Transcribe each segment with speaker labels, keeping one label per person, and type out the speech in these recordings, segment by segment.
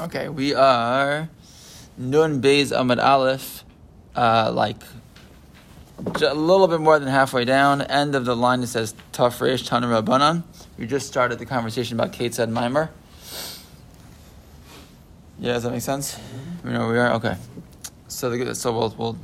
Speaker 1: Okay, we are Nun Beis Amad Aleph, uh, like a little bit more than halfway down. End of the line it says Tafresh Tana Rabbanan. We just started the conversation about Ketzad Mimer. Yeah, does that make sense? We know where we are. Okay, so the, so we'll we'll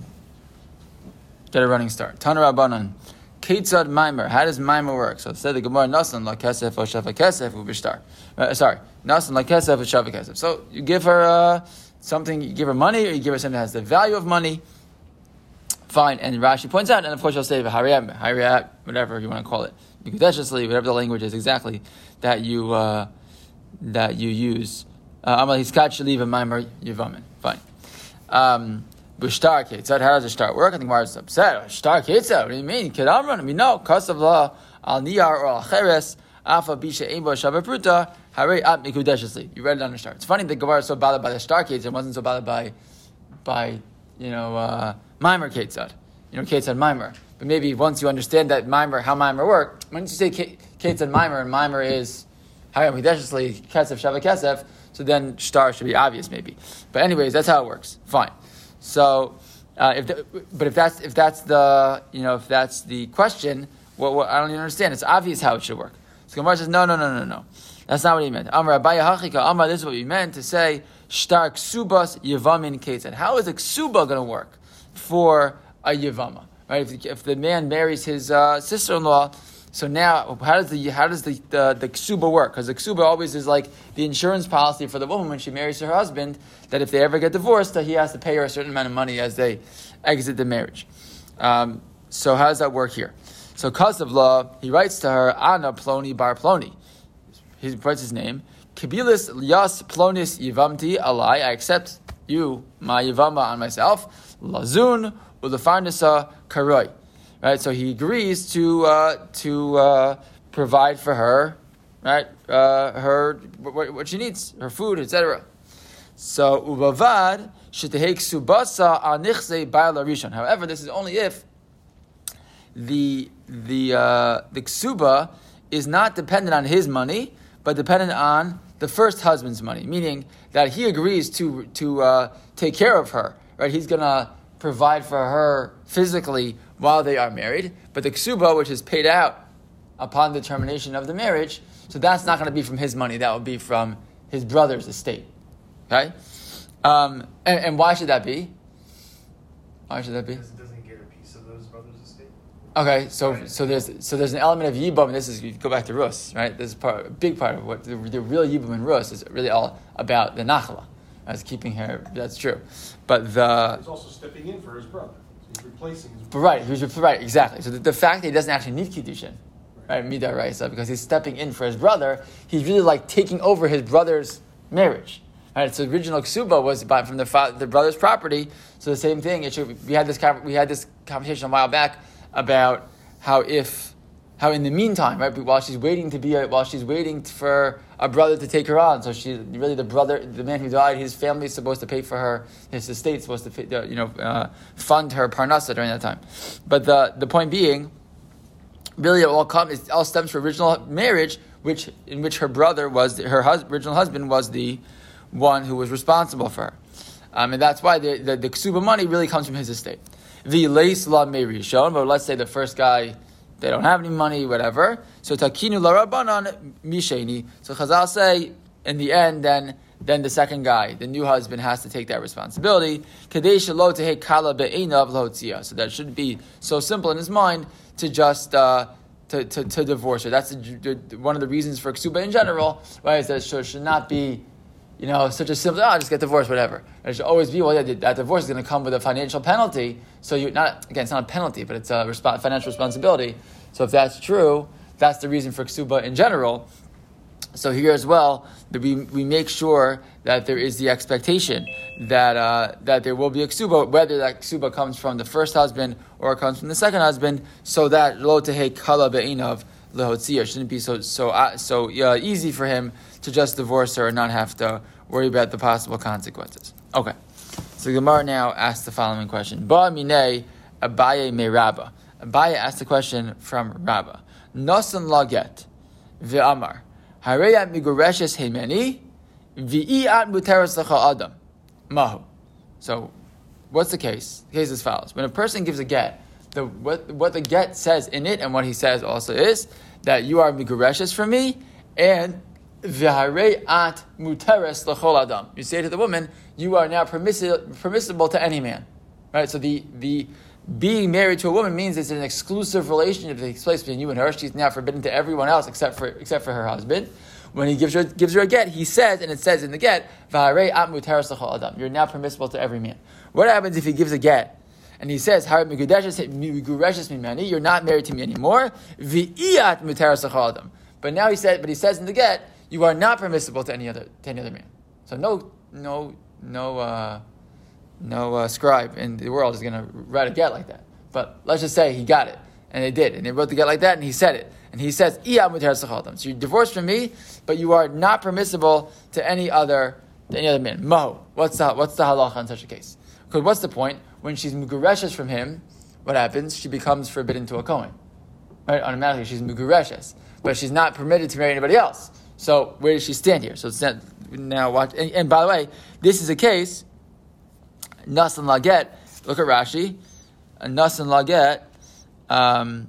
Speaker 1: get a running start. Tana Rabbanan. Ketzad Mimer. How does Mimer work? So it said the Gemara Nasan la Kesef or Shafa Kesef ubishtar. Uh, sorry, Nasan like Kesef or Shafa Kesef. So you give her uh, something, you give her money, or you give her something that has the value of money. Fine. And Rashi points out, and of course you'll say Hariyat, Hariyat, whatever you want to call it, Nikudeshiously, whatever the language is exactly that you uh, that you use. Uh, Amal Hiskat Shaliva Mimer Yivamin. Fine. Um, ketzad, how does the shtar work? I think Mars is upset. Shtar ketzad, what do you mean? Kedamran, we know, kasav la al niyar or al cheres, afa bisha ebo shavapruta, hare at mikudeshesli. You read it on the shtar. It's funny that Gemara is so bothered by the shtar ketzad, and wasn't so bothered by, by, you know, uh, mimer ketzad. You know, ketzad mimer. But maybe once you understand that mimer, how mimer work, once you say ketzad mimer, and mimer is hare mikudeshesli, kesef shavakesef, so then shtar should be obvious maybe. But anyways, that's how it works. Fine. So, uh, if the, but if that's if that's the you know if that's the question, what, what, I don't even understand. It's obvious how it should work. So Gemara says, no, no, no, no, no. That's not what he meant. Amar Abaye Hachika Amar. This is what he meant to say. Shtar ksubas yevamin ketzad. How is a ksuba going to work for a yevama? Right? If the, if the man marries his uh, sister-in-law so now, how does the how does the the, the ksuba work? Because the ksuba always is like the insurance policy for the woman when she marries her husband. That if they ever get divorced, that he has to pay her a certain amount of money as they exit the marriage. Um, so how does that work here? So because of law, he writes to her Anna Ploni Bar Ploni. He writes his name. Kibilis Yas Plonis Yivamti Alai. I accept you, my Yivama, on myself. Lazun Ulafarnisa Karoi. Right, so he agrees to uh, to uh, provide for her, right, uh, her what, what, she needs, her food, etc. So ubavad shetehek subasa anichse rishon. However, this is only if the the uh, the ksuba is not dependent on his money, but dependent on the first husband's money. Meaning that he agrees to to uh, take care of her. Right, he's gonna provide for her physically while they are married, but the ksuba, which is paid out upon the termination of the marriage, so that's not going to be from his money. That will be from his brother's estate. Okay, um, and, and, why should that be? Why should that be?
Speaker 2: Because it doesn't get a piece of those brothers' estate.
Speaker 1: Okay, so so there's so there's an element of yibum. And this is you go back to Rus, right? This is part a big part of what the, the real yibum in Rus is really all about the nachla, as keeping her. That's true, but the.
Speaker 3: He's also stepping in for his brother So he's replacing his
Speaker 1: But right, he's right, exactly. So the, the, fact that he doesn't actually need kiddushin, right, mida raisa, because he's stepping in for his brother, he's really like taking over his brother's marriage. Right, so the original ksuba was by, from the the brother's property. So the same thing. It should, we had this we had this conversation a while back about how if how in the meantime, right, while she's waiting to be while she's waiting for a brother to take her on, so she really the brother, the man who died, his family is supposed to pay for her, his estate is supposed to pay, you know uh, fund her parnasa during that time. But the the point being, really, it all comes it all stems from original marriage, which in which her brother was her hus- original husband was the one who was responsible for her, um, and that's why the, the the money really comes from his estate. The leis la shown, but let's say the first guy they don't have any money, whatever. So takinu larabanan misheni. So Chazal say in the end, then then the second guy, the new husband, has to take that responsibility. So that shouldn't be so simple in his mind to just uh, to, to, to, divorce her. That's the, one of the reasons for ksuba in general, right? Is that it should not be you know, such a simple, oh, just get divorced, whatever. It should always be, well, yeah, that divorce is going to come with a financial penalty. So you not again, it's not a penalty, but it's a resp- financial responsibility. So if that's true, that's the reason for ksuba in general. So here as well, we, we make sure that there is the expectation that uh, that there will be a ksuba, whether that ksuba comes from the first husband or comes from the second husband, so that lo tehe kala be'inav lehotzia shouldn't be so so uh, so uh, easy for him to just divorce her and not have to worry about the possible consequences. Okay. So Gemara now asks the following question. Ba mine Abaye me Rabba. Abaye asked the question from Rabba. Nasan laget ve'amar. Hareya migureshes hemeni V'i'at muteres adam. Mahu. So, what's the case? The case is as follows. When a person gives a get, the, what, what the get says in it and what he says also is that you are migureshes for me and at muteres adam. You say to the woman, you are now permissi- permissible to any man. Right? So the, the being married to a woman means it's an exclusive relationship that takes place between you and her. She's now forbidden to everyone else except for, except for her husband. When he gives her, gives her a get, he says, and it says in the get, at muteres adam. You're now permissible to every man. What happens if he gives a get and he says, you're not married to me anymore. But now he said, but he says in the get, you are not permissible to any other to any other man. So no, no, no, uh, no uh, scribe in the world is going to write a get like that. But let's just say he got it, and they did, and they wrote the get like that, and he said it, and he says, So you're divorced from me, but you are not permissible to any other to any other man. Mo, what's the what's the halacha in such a case? Because what's the point? When she's mugureshes from him, what happens? She becomes forbidden to a Kohen. Right? Automatically, she's mugureshes. But she's not permitted to marry anybody else. So where does she stand here? So it's not, now watch. And, and, by the way, this is a case. Nasan Laget. Look at Rashi. Nasan Laget. Um,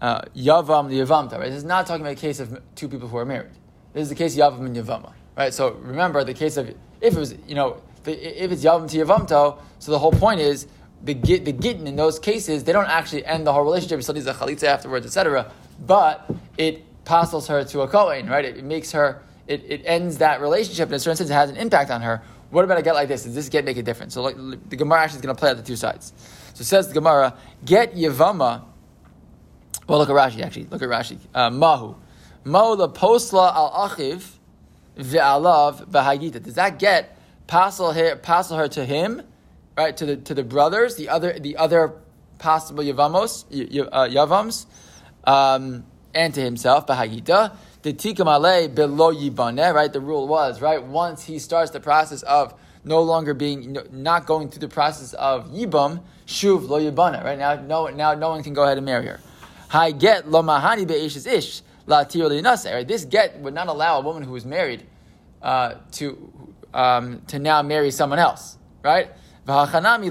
Speaker 1: uh, Yavam the Yavamta. Right. This is not talking about a case of two people who are married. This is the case of Yavam and Yavama. Right. So remember the case of if it was you know if it's Yavam to Yavamto, so the whole point is the git, the gittin in those cases, they don't actually end the whole relationship. He still needs a chalitza afterwards, etc. But it passes her to a kohen, right? It, it, makes her, it, it ends that relationship in a certain sense. It has an impact on her. What about a get like this? Does this get make a difference? So like, the Gemara actually is going to play out the two sides. So it says the Gemara, get Yavama. Well, look at Rashi actually. Look at Rashi. Uh, Mahu. Mahu la posla al achiv ve'alav bahagita. Does that get passel her, passel her to him, right? To the to the brothers, the other the other possible yavamos, uh, yavams, um, and to himself. Bahagita. The tikam ale below yibane. Right. The rule was right once he starts the process of no longer being not going through the process of yibam shuv lo yibana. Right now, no now no one can go ahead and marry her. Hi get lo mahani be'ishes ish la Right. This get would not allow a woman who is married uh, to um, to now marry someone else, right? Meaning,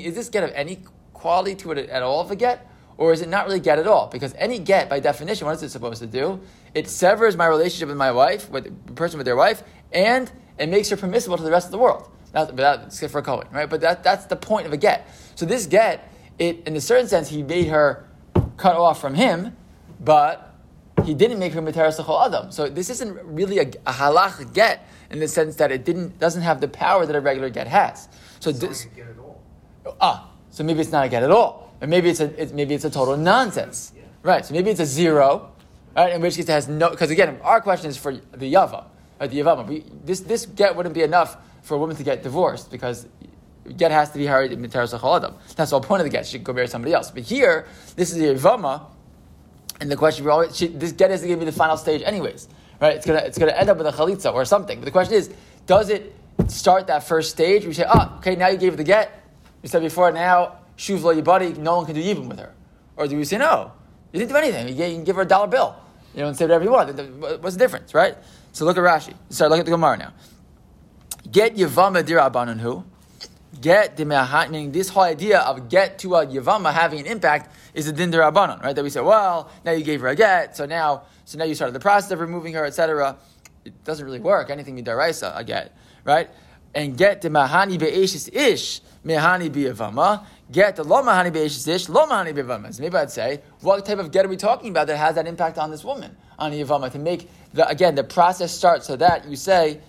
Speaker 1: is this get of any quality to it at all of a get? Or is it not really get at all? Because any get, by definition, what is it supposed to do? It severs my relationship with my wife, with the person with their wife, and it makes her permissible to the rest of the world. Not, that's for a Cohen, right? But that, that's the point of a get. So this get, it in a certain sense, he made her cut off from him, but he didn't make her Materas Adam. So this isn't really a, a halach get in the sense that it didn't doesn't have the power that a regular get has. So
Speaker 2: it's
Speaker 1: this
Speaker 2: get at all.
Speaker 1: ah, so maybe it's not a get at all, or maybe it's a it, maybe it's a total nonsense,
Speaker 2: Yeah.
Speaker 1: right? So maybe it's a zero, right? In which case it has no because again our question is for the yava, right? The yavama. We, this this get wouldn't be enough for a woman to get divorced because get has to be married in Materas Adam. That's the whole point of the get. She could go marry somebody else. But here, this is the yavama and the question, we're always, she, this get is going to be the final stage, anyways, right? It's going to it's to end up with a chalitza or something. But the question is, does it start that first stage? We say, oh, okay, now you gave the get. You said before, now shuv lo yibadi, no one can do even with her. Or do we say no? You didn't do anything. You, can give her a dollar bill. You know, and say whatever you want. What's the difference, right? So look at Rashi. Sorry, look at the Gemara now. Get yavama dir who? Get the meaning this whole idea of get to a yavama having an impact is a din derabanan, right? That we say, well, now you gave her a get, so now, so now you started the process of removing her, etc. It doesn't really work. Anything midaraisa, a get, right? And get the mahani be'eshis ish, mehani bi'avama. Get lo mahani be'eshis ish, lo mahani bi'avama. Maybe I'd say, what type of get are we talking about that has that impact on this woman, on yavama, to make, the, again, the process start so that you say,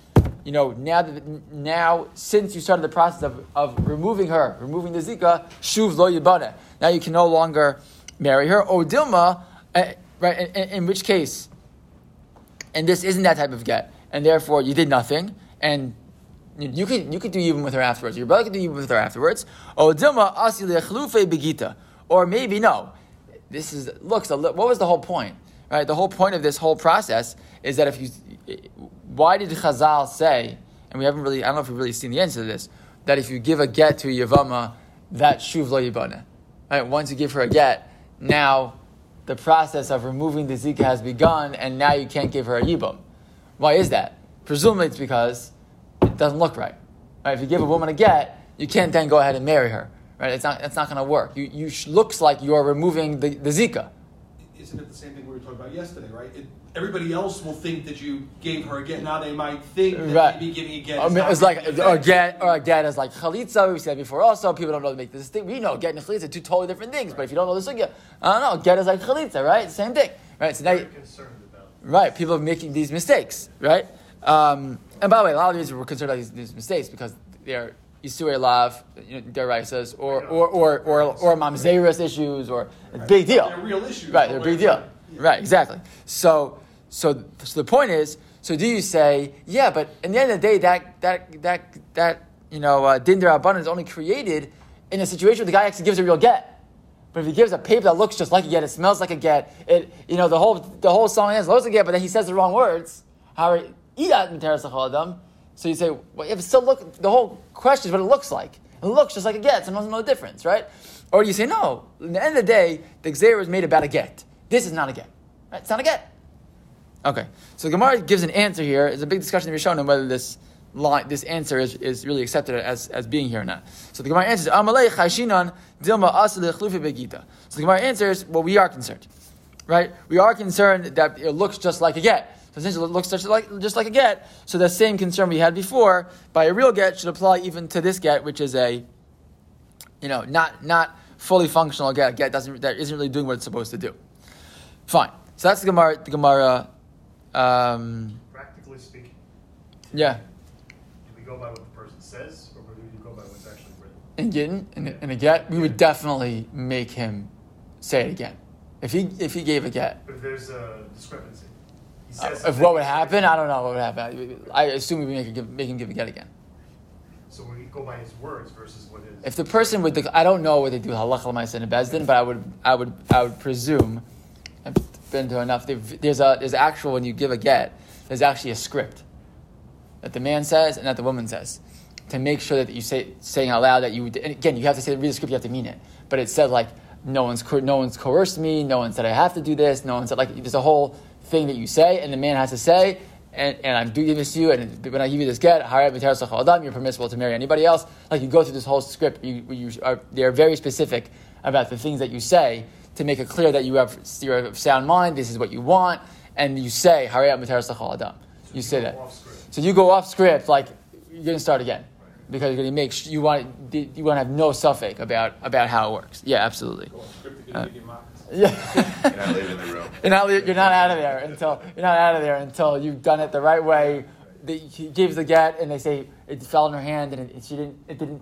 Speaker 1: you know, now that, now since you started the process of, of removing her, removing the zika, shuv lo yibane. Now you can no longer marry her. Or dilma, uh, right? In, in, in, which case, and this isn't that type of get, and therefore you did nothing, and you could you could do even with her afterwards. Your brother could do even with her afterwards. Oh, Dilma begita. Or maybe no. This is looks a what was the whole point? Right? The whole point of this whole process is that if you why did Chazal say, and we haven't really, I don't know if we've really seen the answer to this, that if you give a get to Yavama, that Shuv lo Yibana. Right? Once you give her a get, now the process of removing the zika has begun, and now you can't give her a yibum. Why is that? Presumably it's because it doesn't look right. Right? If you give a woman a get, you can't then go ahead and marry her. Right? It's not, it's not going to work. You, you sh- looks like you're removing the, the zika.
Speaker 3: Isn't it the same thing we were talking about yesterday, right? It, everybody else will think that you gave her a get. Now they might think that
Speaker 1: Right.
Speaker 3: maybe giving a get.
Speaker 1: I mean,
Speaker 3: not
Speaker 1: it's like
Speaker 3: really
Speaker 1: or get or a get is like chalitza. We've said before. Also, people don't know to make this thing. We know get and chalitza are two totally different things. But if you don't know the sugya, I don't know. Get is like chalitza, right? Same thing, right? So now,
Speaker 2: Very
Speaker 1: you,
Speaker 2: concerned about.
Speaker 1: right? People are making these mistakes, right? Um, and by the way, a lot of these were concerned about these, these mistakes because they're Yisur Lav, you know, deraisas, or or or or or mamzeris issues, or big deal.
Speaker 3: They're real issues.
Speaker 1: Right, they're a big deal. Right, exactly. So, so, so the point is, so do you say, yeah, but in the end of the day, that that that that you know, uh, din is only created in a situation where the guy actually gives a real get. But if he gives a paper that looks just like a get, it smells like a get, it you know the whole the whole song is looks like a get, but then he says the wrong words. How so you say, well, if still look, the whole question is what it looks like. It looks just like a get, so there's no difference, right? Or you say, no, in the end of the day, the Xer is made about a get. This is not a get. Right? It's not a get. Okay, so Gemara gives an answer here. It's a big discussion in Rishonim whether this line, this answer is, is really accepted as, as being here or not. So the Gemara answers, Amalei dilma begita. So the Gemara answers, well, we are concerned, right? We are concerned that it looks just like a get. So essentially, it looks just like, just like a get. So the same concern we had before by a real get should apply even to this get, which is a, you know, not not fully functional get. A get doesn't that isn't really doing what it's supposed to do. Fine. So that's the Gemara. The Gemara. Um,
Speaker 2: Practically speaking,
Speaker 1: yeah.
Speaker 2: do we go by what the person says, or do we go by what's actually written?
Speaker 1: In Gittin, in, in a get, we would definitely make him say it again. If he if he gave a get,
Speaker 2: But if there's a discrepancy,
Speaker 1: uh, if what would happen, I don't know what would happen. I assume we make him give, make him give a get again.
Speaker 2: So we go by his words versus what is.
Speaker 1: If the person would, I don't know what they do halacha l'maisa in bezdin, but I would, I would, I would presume. I've been to enough. There's a, there's actual when you give a get, there's actually a script that the man says and that the woman says to make sure that you say saying out loud that you. And again, you have to say read the script. You have to mean it. But it said like no one's no one's coerced me. No one said I have to do this. No one said like there's a whole thing that you say, and the man has to say. And, and I'm doing this to you, and when I give you this get, Harayat B'Teres L'Chol Adam, you're permissible to marry anybody else. Like you go through this whole script, you, you are, they are very specific about the things that you say to make it clear that you have you're of sound mind. This is what you want, and you say Harayat B'Teres L'Chol Adam. You say that. So you go off script, like you're to start again because to make sh- you want you want to have no suffix about about how it works. Yeah, absolutely. Uh,
Speaker 3: you're gonna get mocked.
Speaker 1: Yeah.
Speaker 4: You're not leaving the room.
Speaker 1: You're not, you're not out of there until you're not out of there until you've done it the right way. The, he gives the get, and they say it fell in her hand, and it, she didn't. It didn't.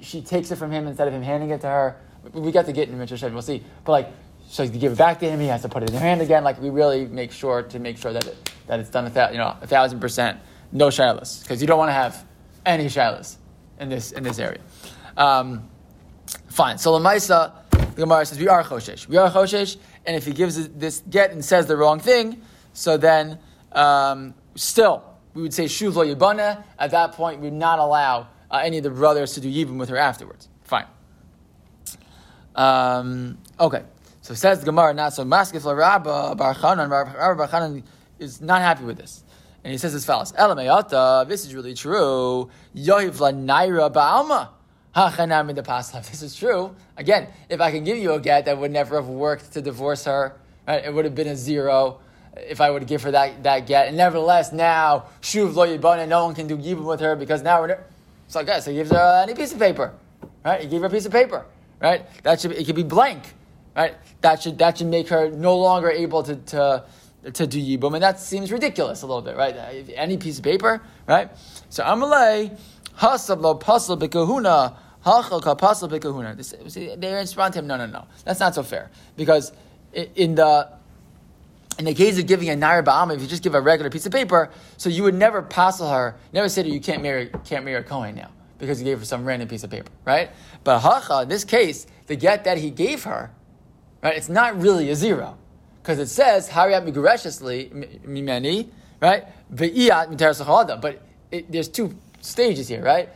Speaker 1: She takes it from him instead of him handing it to her. We got to get in Mitchell Shed. We'll see. But like, so you give it back to him. He has to put it in her hand again. Like we really make sure to make sure that it that it's done a thou, you know a thousand percent no shilas because you don't want to have any shilas in this in this area. Um, Fine. So Lamaisa, the Gemara says we are choshesh. We are choshesh, and if he gives this get and says the wrong thing, so then um, still we would say shuv lo yibana. At that point, we would not allow uh, any of the brothers to do yibum with her afterwards. Fine. Um, okay. So says the Gemara, not so maskif la Rabba Bar. Rabba Bar is not happy with this. And he says as follows: Elamayata, this is really true. Yohiv la naira ba'alma. Hachanam in the. This is true. Again, if I can give you a get that would never have worked to divorce her, right? It would have been a zero if I would give her that, that get. And nevertheless, now shuv lo yibana, no one can do yibum with her because now we're. So I guess he gives her any piece of paper, right? He gave her a piece of paper, right? That should it could be blank, right? That should that should make her no longer able to to, to do yibum, and that seems ridiculous a little bit, right? Any piece of paper, right? So Amalei hasab lo pasal bekahuna hachal ka pasal bekahuna. They respond to him, no, no, no, that's not so fair because in the in the case of giving a nair ba'am, if you just give a regular piece of paper, so you would never passel her, never say to her, you can't marry, can't marry a Kohen now because you gave her some random piece of paper, right? But hacha, in this case, the get that he gave her, right, it's not really a zero because it says hariyat migureshesli mimeni, right? But it, there's two stages here, right?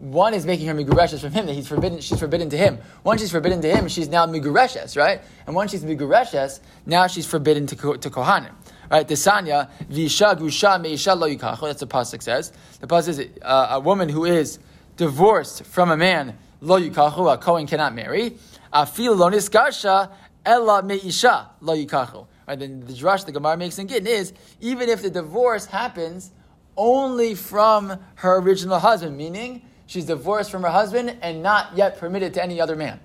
Speaker 1: one is making her migureshes from him that he's forbidden. She's forbidden to him. Once she's forbidden to him, she's now migureshes, right? And once she's migureshes, now she's forbidden to to kohanim, right? The sanya visha gusha meisha lo yikachu. That's the pasuk says. The pasuk is uh, a woman who is divorced from a man lo yikachu. A kohen cannot marry. Afil lo niskasha ella meisha lo yikachu. Right? Then the drush the Gemara makes in Gittin is even if the divorce happens only from her original husband, meaning she's divorced from her husband and not yet permitted to any other man.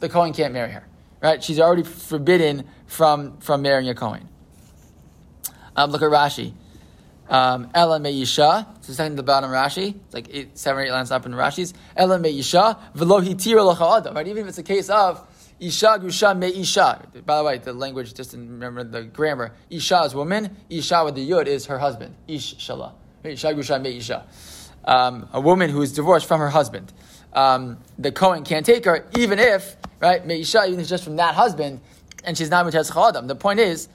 Speaker 1: The Kohen can't marry her, right? She's already forbidden from, from marrying a Kohen. Um, look at Rashi. Um, Ella Meisha, so second to the bottom Rashi, it's like eight, seven or eight lines up in Rashi's. Ella Meisha, velo hitira right? Even if it's a case of Isha Gusha Me Isha. By the way, the language, just remember the grammar. Isha is woman. Isha with the yud is her husband. Ish Shala. Isha Gusha Me Isha. Um, a woman who is divorced from her husband. Um, the Kohen can't take her, even if, right, Me Isha, even if it's just from that husband, and she's not Mitzvah Chadam. The point is,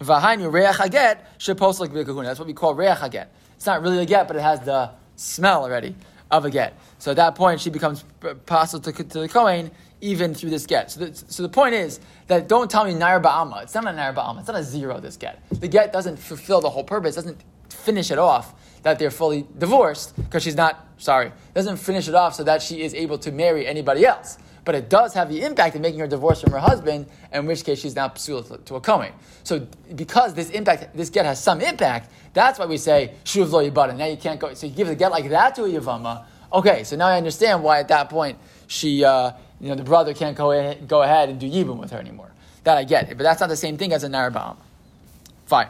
Speaker 1: Vahainu Reach Haget like That's what we call Reach Haget. It's not really a get, but it has the smell already of a get. So at that point, she becomes possible to, to the Kohen even through this get. So the, so the point is that don't tell me nair ba'ama. It's not a nair ba'ama. It's not a zero, this get. The get doesn't fulfill the whole purpose, doesn't finish it off that they're fully divorced because she's not, sorry, doesn't finish it off so that she is able to marry anybody else. But it does have the impact of making her divorce from her husband, in which case she's now pursued to a Kohen. So because this impact, this get has some impact, that's why we say, shuv lo yibada. Now you can't go, so you give the get like that to a yavama. Okay, so now I understand why at that point she, uh, you know, the brother can't go ahead, go ahead and do yibum with her anymore. That I get, but that's not the same thing as a narabam. Fine.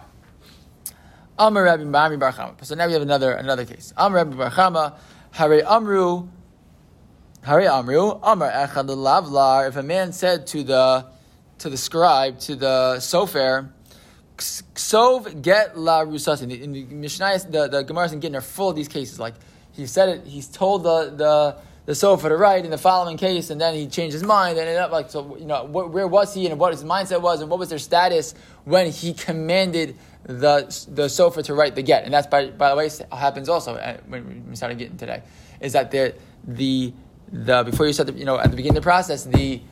Speaker 1: Amar Rabbi Mami Barchama. So now we have another another case. Amar Rabbi Barchama, Hare Amru, Hare Amru, Amar Echad Lavlar. If a man said to the to the scribe, to the sofer, Ksov get la rusasi. In the Mishnah, the, the Gemara and Gittin are full of these cases. Like he said it, he's told the the the sofer to write in the following case, and then he changed his mind, and ended up like so. You know, wh- where was he, and what his mindset was, and what was their status when he commanded the the sofer to write the get? And that's by by the way happens also uh, when we started getting today, is that the the the before you start the, you know at the beginning of the process, the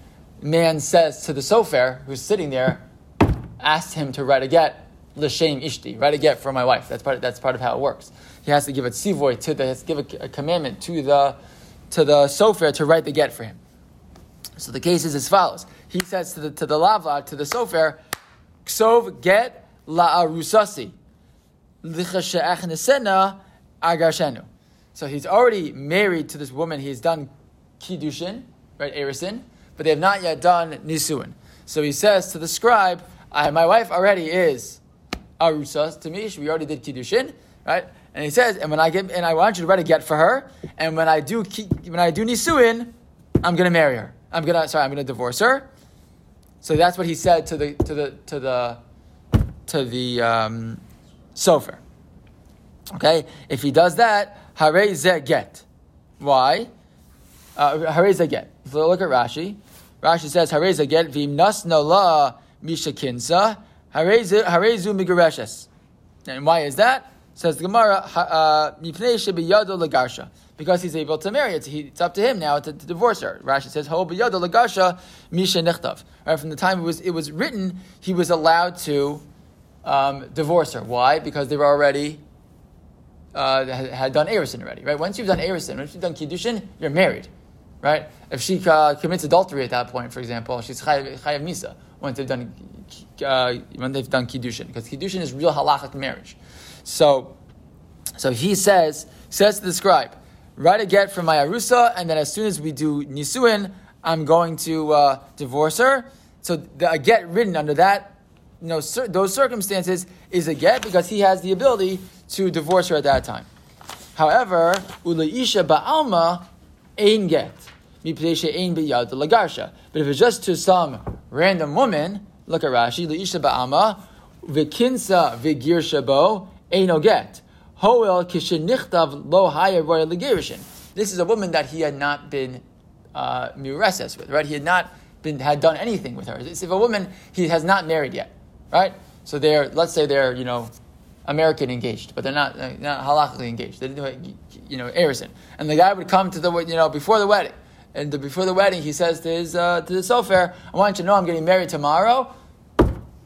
Speaker 1: man says to the sofer who's sitting there, asked him to write a get l'shem ishti, write a get for my wife. That's part of, that's part of how it works. He has to give a tzivoy to the, has to give a, a commandment to the to the sofer to write the get for him. So the case is as follows. He says to the to the lava to the sofer, Ksov get la arusasi. agarshenu. So he's already married to this woman. He's done kiddushin, right, erisin, but they have not yet done nisuin. So he says to the scribe, my wife already is arusas to me. We already did kiddushin, right? And he says, and when I get, and I want you to write a get for her, and when I do, when I do nisuin, I'm going to marry her. I'm gonna, sorry, I'm to divorce her. So that's what he said to the to the to the to the um, sofer. Okay, if he does that, hare get. Why? Uh, hare get. So look at Rashi. Rashi says hare get v'imnas no la mishakinsa harezu migareshes. And why is that? Says the Gemara, uh. Because he's able to marry it, it's up to him now to, to divorce her. Rashi says, misha. Right, from the time it was it was written, he was allowed to um, divorce her. Why? Because they were already uh, had, done erisin already. Right? Once you've done erisin, once you've done kiddushin, you're married. Right? If she uh, commits adultery at that point, for example, she's chayav misa once they've done uh, when they've done kiddushin, because kiddushin is real halachic marriage. So, so he says, says to the scribe, write a get from my arusa, and then as soon as we do nisuin, I'm going to uh, divorce her. So the, a get written under that, you know, those circumstances is a get because he has the ability to divorce her at that time. However, ulaisha ba'alma ein get. But if it's just to some random woman, look at Rashi, Leisha ba'ama, v'kinsa v'gir shabo, Get. Hoel kishenichtav lo royal. This is a woman that he had not been uh, mureses with, right? He had not been had done anything with her. If a woman he has not married yet, right? So they're let's say they're you know American engaged, but they're not uh, not halachically engaged. They didn't you know, Arison. And the guy would come to the you know before the wedding, and the, before the wedding, he says to his uh, to the sofer, "I want you to know I'm getting married tomorrow.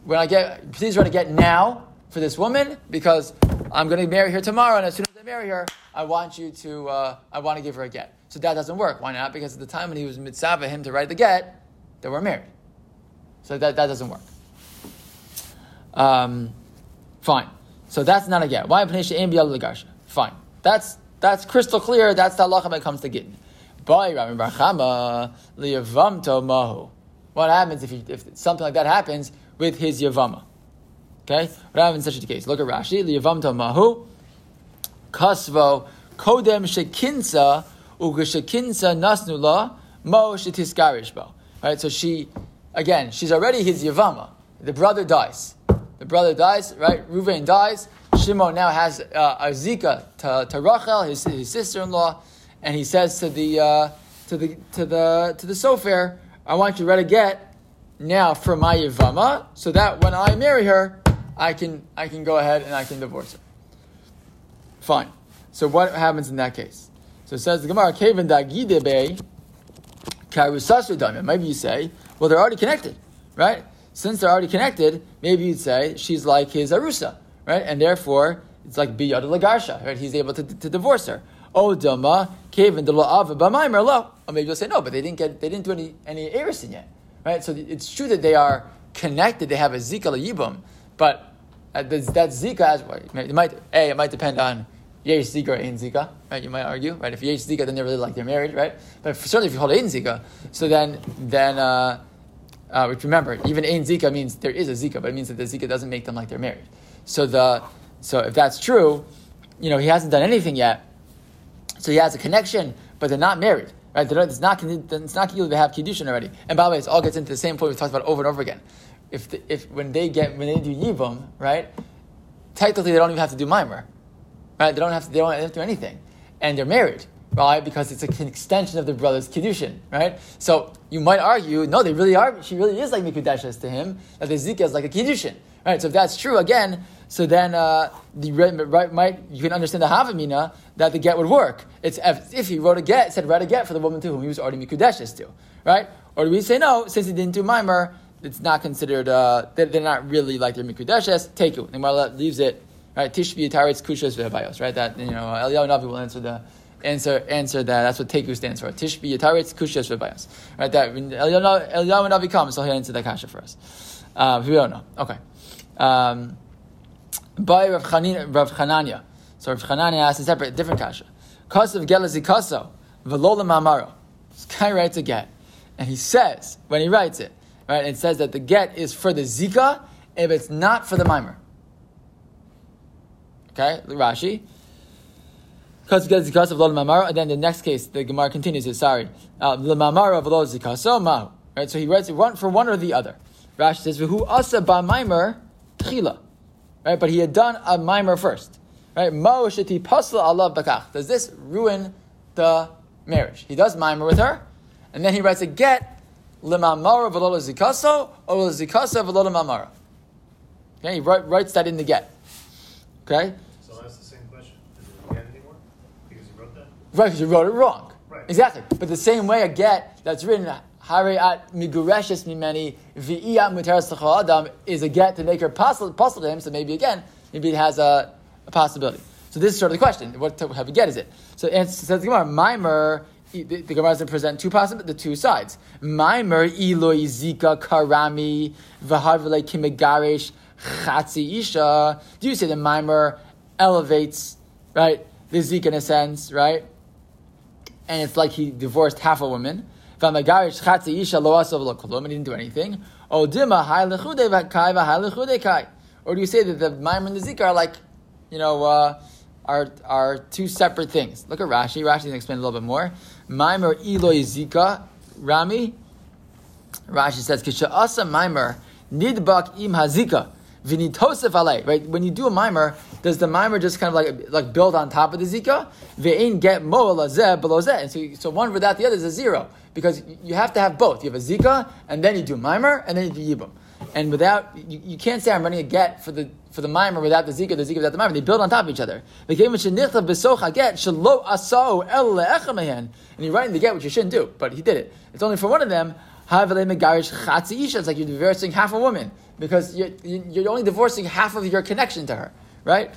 Speaker 1: When I get, please try to get now for this woman because I'm going to marry her tomorrow, and as soon as I marry her, I want you to uh, I want to give her a get." So that doesn't work. Why not? Because at the time when he was mitzvah him to write the get, they were married. So that, that doesn't work. Um, fine. So that's not a get. Why? Fine. That's that's crystal clear. That's the halacha when it comes to getting. What happens if, you, if something like that happens with his yavama? Okay, what happens in such a case? Look at Rashi. Liyavamto mahu kasvo kodem shekinsa ugashekinsa nasnula mo shetiskarishbo. Right. So she, again, she's already his yavama. The brother dies. The brother dies, right? Ruvain dies. Shimon now has uh, a zika to, to Rachel, his, his sister-in-law, and he says to the uh, to the to the to the sofer, "I want you to write a get now for my yavama, so that when I marry her, I can I can go ahead and I can divorce her." Fine. So what happens in that case? So it says the Gemara, "Kevin dagidebe karusasu Maybe you say, "Well, they're already connected, right?" since they're already connected, maybe you'd say she's like his arusa, right? And therefore, it's like biyad lagarsha, right? He's able to, to divorce her. Oh, dama kevin de la'ava b'maimer lo. Or maybe you'll say no, but they didn't get they didn't do any any erisin yet, right? So it's true that they are connected. They have a zika yibum, but that zika as well, it might a it might depend on yesh zika or ein zika, right? You might argue, right? If yesh zika, then they're really like they're married, right? But certainly if you hold ein zika, so then then. Uh, uh, which remember, even ein zika means there is a zika, but it means that the zika doesn't make them like they're married. So the so if that's true, you know he hasn't done anything yet. So he has a connection, but they're not married, right? They're not, it's not it's not to have kiddushin already. And by the way, it all gets into the same point we've talked about over and over again. If the, if when they get when they do yibum, right? Technically, they don't even have to do mimer, right? They don't have to they don't have to do anything, and they're married. Right, because it's an extension of the brother's kiddushin, right? So you might argue, no, they really are. She really is like mikudeshes to him. That the zika is like a kiddushin, right? So if that's true, again, so then uh, the right might you can understand the havamina that the get would work. It's if, if, he wrote a get, said write a get for the woman to whom he was already mikudeshes to, right? Or do we say no, since he didn't do mimer, it's not considered. Uh, they're, they're, not really like their mikudeshes. Take it. The leaves it. Right, tishbi taritz kushas v'habayos. Right, that you know Eliyahu Navi will answer the answer answer that. That's what Teku stands for. Tishbi Yataritz Kushas Rebayas. Right, that when Eliyahu Navi comes, so he'll answer that kasha for us. Uh, we don't know. Okay. Um, by Rav, Rav Chananya. So Rav Chananya asks a separate, different kasha. Kasav Gelazikaso, Velola Mamaro. This guy writes a get. And he says, when he writes it, right, it says that the get is for the Zika if it's not for the mimer. Okay, Rashi. Because of lo mamara, and then the next case, the Gemara continues it. Sorry, uh, the mamara of lo zikaso mahu. Right, so he writes it one for one or the other. Rashi says, "Who asa ba mimer tchila." Right, but he had done a mimer first. Right, mo sheti pasla alav bakach. Does this ruin the marriage? He does mimer with her, and then he writes a get lemamara v'lo zikaso or zikaso v'lo mamara. Okay, he writes that in the get. Okay.
Speaker 2: So that's the same question. Is it get anymore? Because you wrote that.
Speaker 1: Right, because you wrote it wrong.
Speaker 2: Right.
Speaker 1: Exactly. But the same way a get that's written Hariat migureshes mimeni v'iyat muteras adam is a get to make her possible, possible to him. So maybe again, maybe it has a, a possibility. So this is sort of the question: What type of get is it? So it says the Gemara, Mimer. The, the Gemara to present two possible, the two sides. Mimer iloi zika karami v'harvele kimegaresh chatzi isha. Do you say the mimer elevates right the zika in a sense, right? and it's like he divorced half a woman. And he didn't do anything. Or do you say that the Maimon and the Zika are like, you know, uh, are, are two separate things? Look at Rashi. Rashi can explain a little bit more. Mimer Eloi Zika, Rami. Rashi says, Kisha asa Maimer nidbak im hazika. Vinitosef alei, right? When you do a mimer, does the mimer just kind of like like build on top of the zika? Ve'in get mo below zeh. And so, so one without the other is a zero because you have to have both. You have a zika, and then you do mimer, and then you do yibum. And without, you, you can't say I'm running a get for the for the mimer without the zika, the zika without the mimer. They build on top of each other. And you write in the get, which you shouldn't do, but he did it. It's only for one of them. It's like you're divorcing half a woman because you're, you're only divorcing half of your connection to her, right?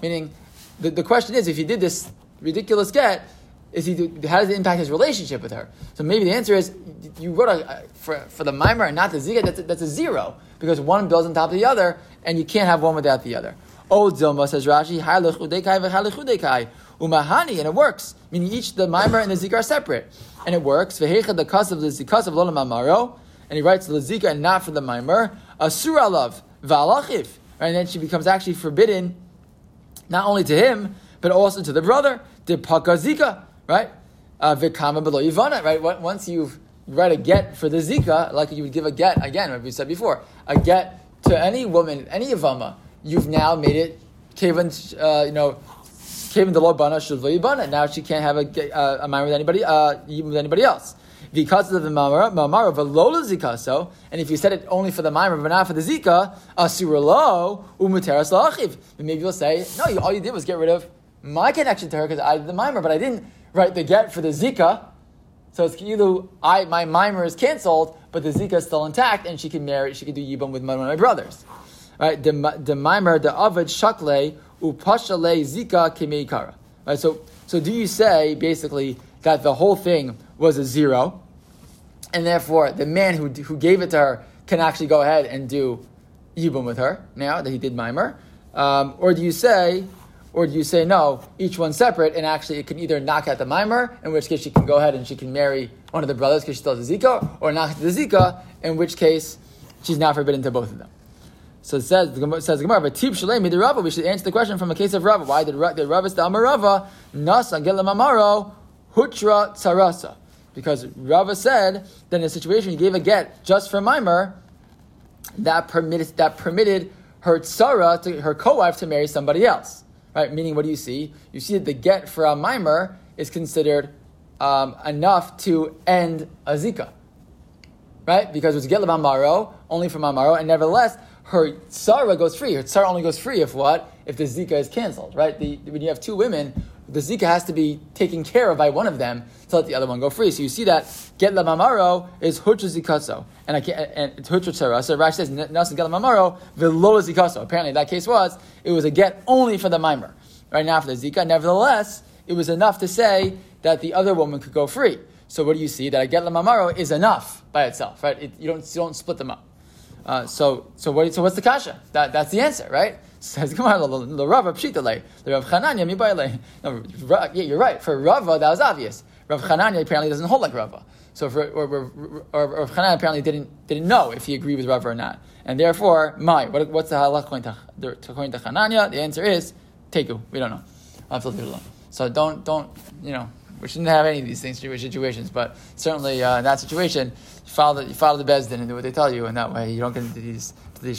Speaker 1: Meaning the, the question is if he did this ridiculous get, is he how does it impact his relationship with her? So maybe the answer is you wrote a, for, for the mimer and not the zika. That's a, that's a zero because one builds on top of the other, and you can't have one without the other. Oh, Zilma says Rashi, umahani, and it works. Meaning each the mimer and the zika are separate, and it works. Vehecha the of the of lolam amaro, and he writes the zika and not for the mimer. Asura love valachiv, and then she becomes actually forbidden, not only to him but also to the brother. The pakazika right? Uh, Vikama below Ivana, right? Once you've write a get for the Zika, like you would give a get, again, like we said before, a get to any woman, any Ivama, you've now made it, Kevin, uh, you know, Kevin the Lord Bana Shuvla Now she can't have a, uh, a with anybody, uh, with anybody else. Because of the mamara, mamara velola zikaso, and if you said it only for the mamara but not for the zika, asura lo umuteras la'achiv. Maybe you'll say, no, you, all you did was get rid of my connection to her because I did the mimer, but I didn't write the get for the Zika. So it's either I my mimer is canceled, but the Zika is still intact, and she can marry, she can do Yibam with one of my brothers. Right? The, the mimer, the Avid Shakle, Upashale Zika Kimeikara. Right? So, so do you say basically that the whole thing was a zero, and therefore the man who, who gave it to her can actually go ahead and do Yibam with her now that he did mimer? Um, or do you say or do you say no, each one separate, and actually it can either knock out the mimer, in which case she can go ahead and she can marry one of the brothers because she still has a zika, or knock out the zika, in which case she's not forbidden to both of them. So it says, it says the Gemara, but tip shalei Rava, we should answer the question from a case of Rava. Why did, did Rava the Rava, nas mamaro, hutra tsarasa? Because Rava said that in a situation he gave a get just for mimer, that permitted, that permitted her tsara, to, her co-wife, to marry somebody else. Right? Meaning, what do you see? You see that the get for a mimer is considered um, enough to end a zika. Right? Because it's get maro only for mamaro, and nevertheless, her tsara goes free. Her tsara only goes free if what? If the zika is canceled, right? The, when you have two women, the zika has to be taken care of by one of them to let the other one go free. So you see that get la mamaro is hutra zikaso, and I can't, and it's hutra tsara. So Rashi says nasan get la mamaro velo zikaso. Apparently, that case was it was a get only for the mimer, right now for the zika. Nevertheless, it was enough to say that the other woman could go free. So what do you see? That a get la mamaro is enough by itself, right? It, you don't you don't split them up. Uh, so, so, what, so what's the kasha? That, that's the answer, right? Says Gemara, the Rava pshitale, the Rav Chananya mibayle. No, yeah, you're right. For Rava, that was obvious. Rav Chananya apparently doesn't hold like Rava. So, for, or, or, or, Rav Chananya apparently didn't didn't know if he agreed with Rava or not, and therefore, my what, what's the halach according to, to Chananya? The answer is teku. We don't know. I'll have to leave it alone. So don't don't you know we shouldn't have any of these things situations, but certainly uh, in that situation, you follow the, follow the bezdin and do what they tell you, and that way you don't get into these, these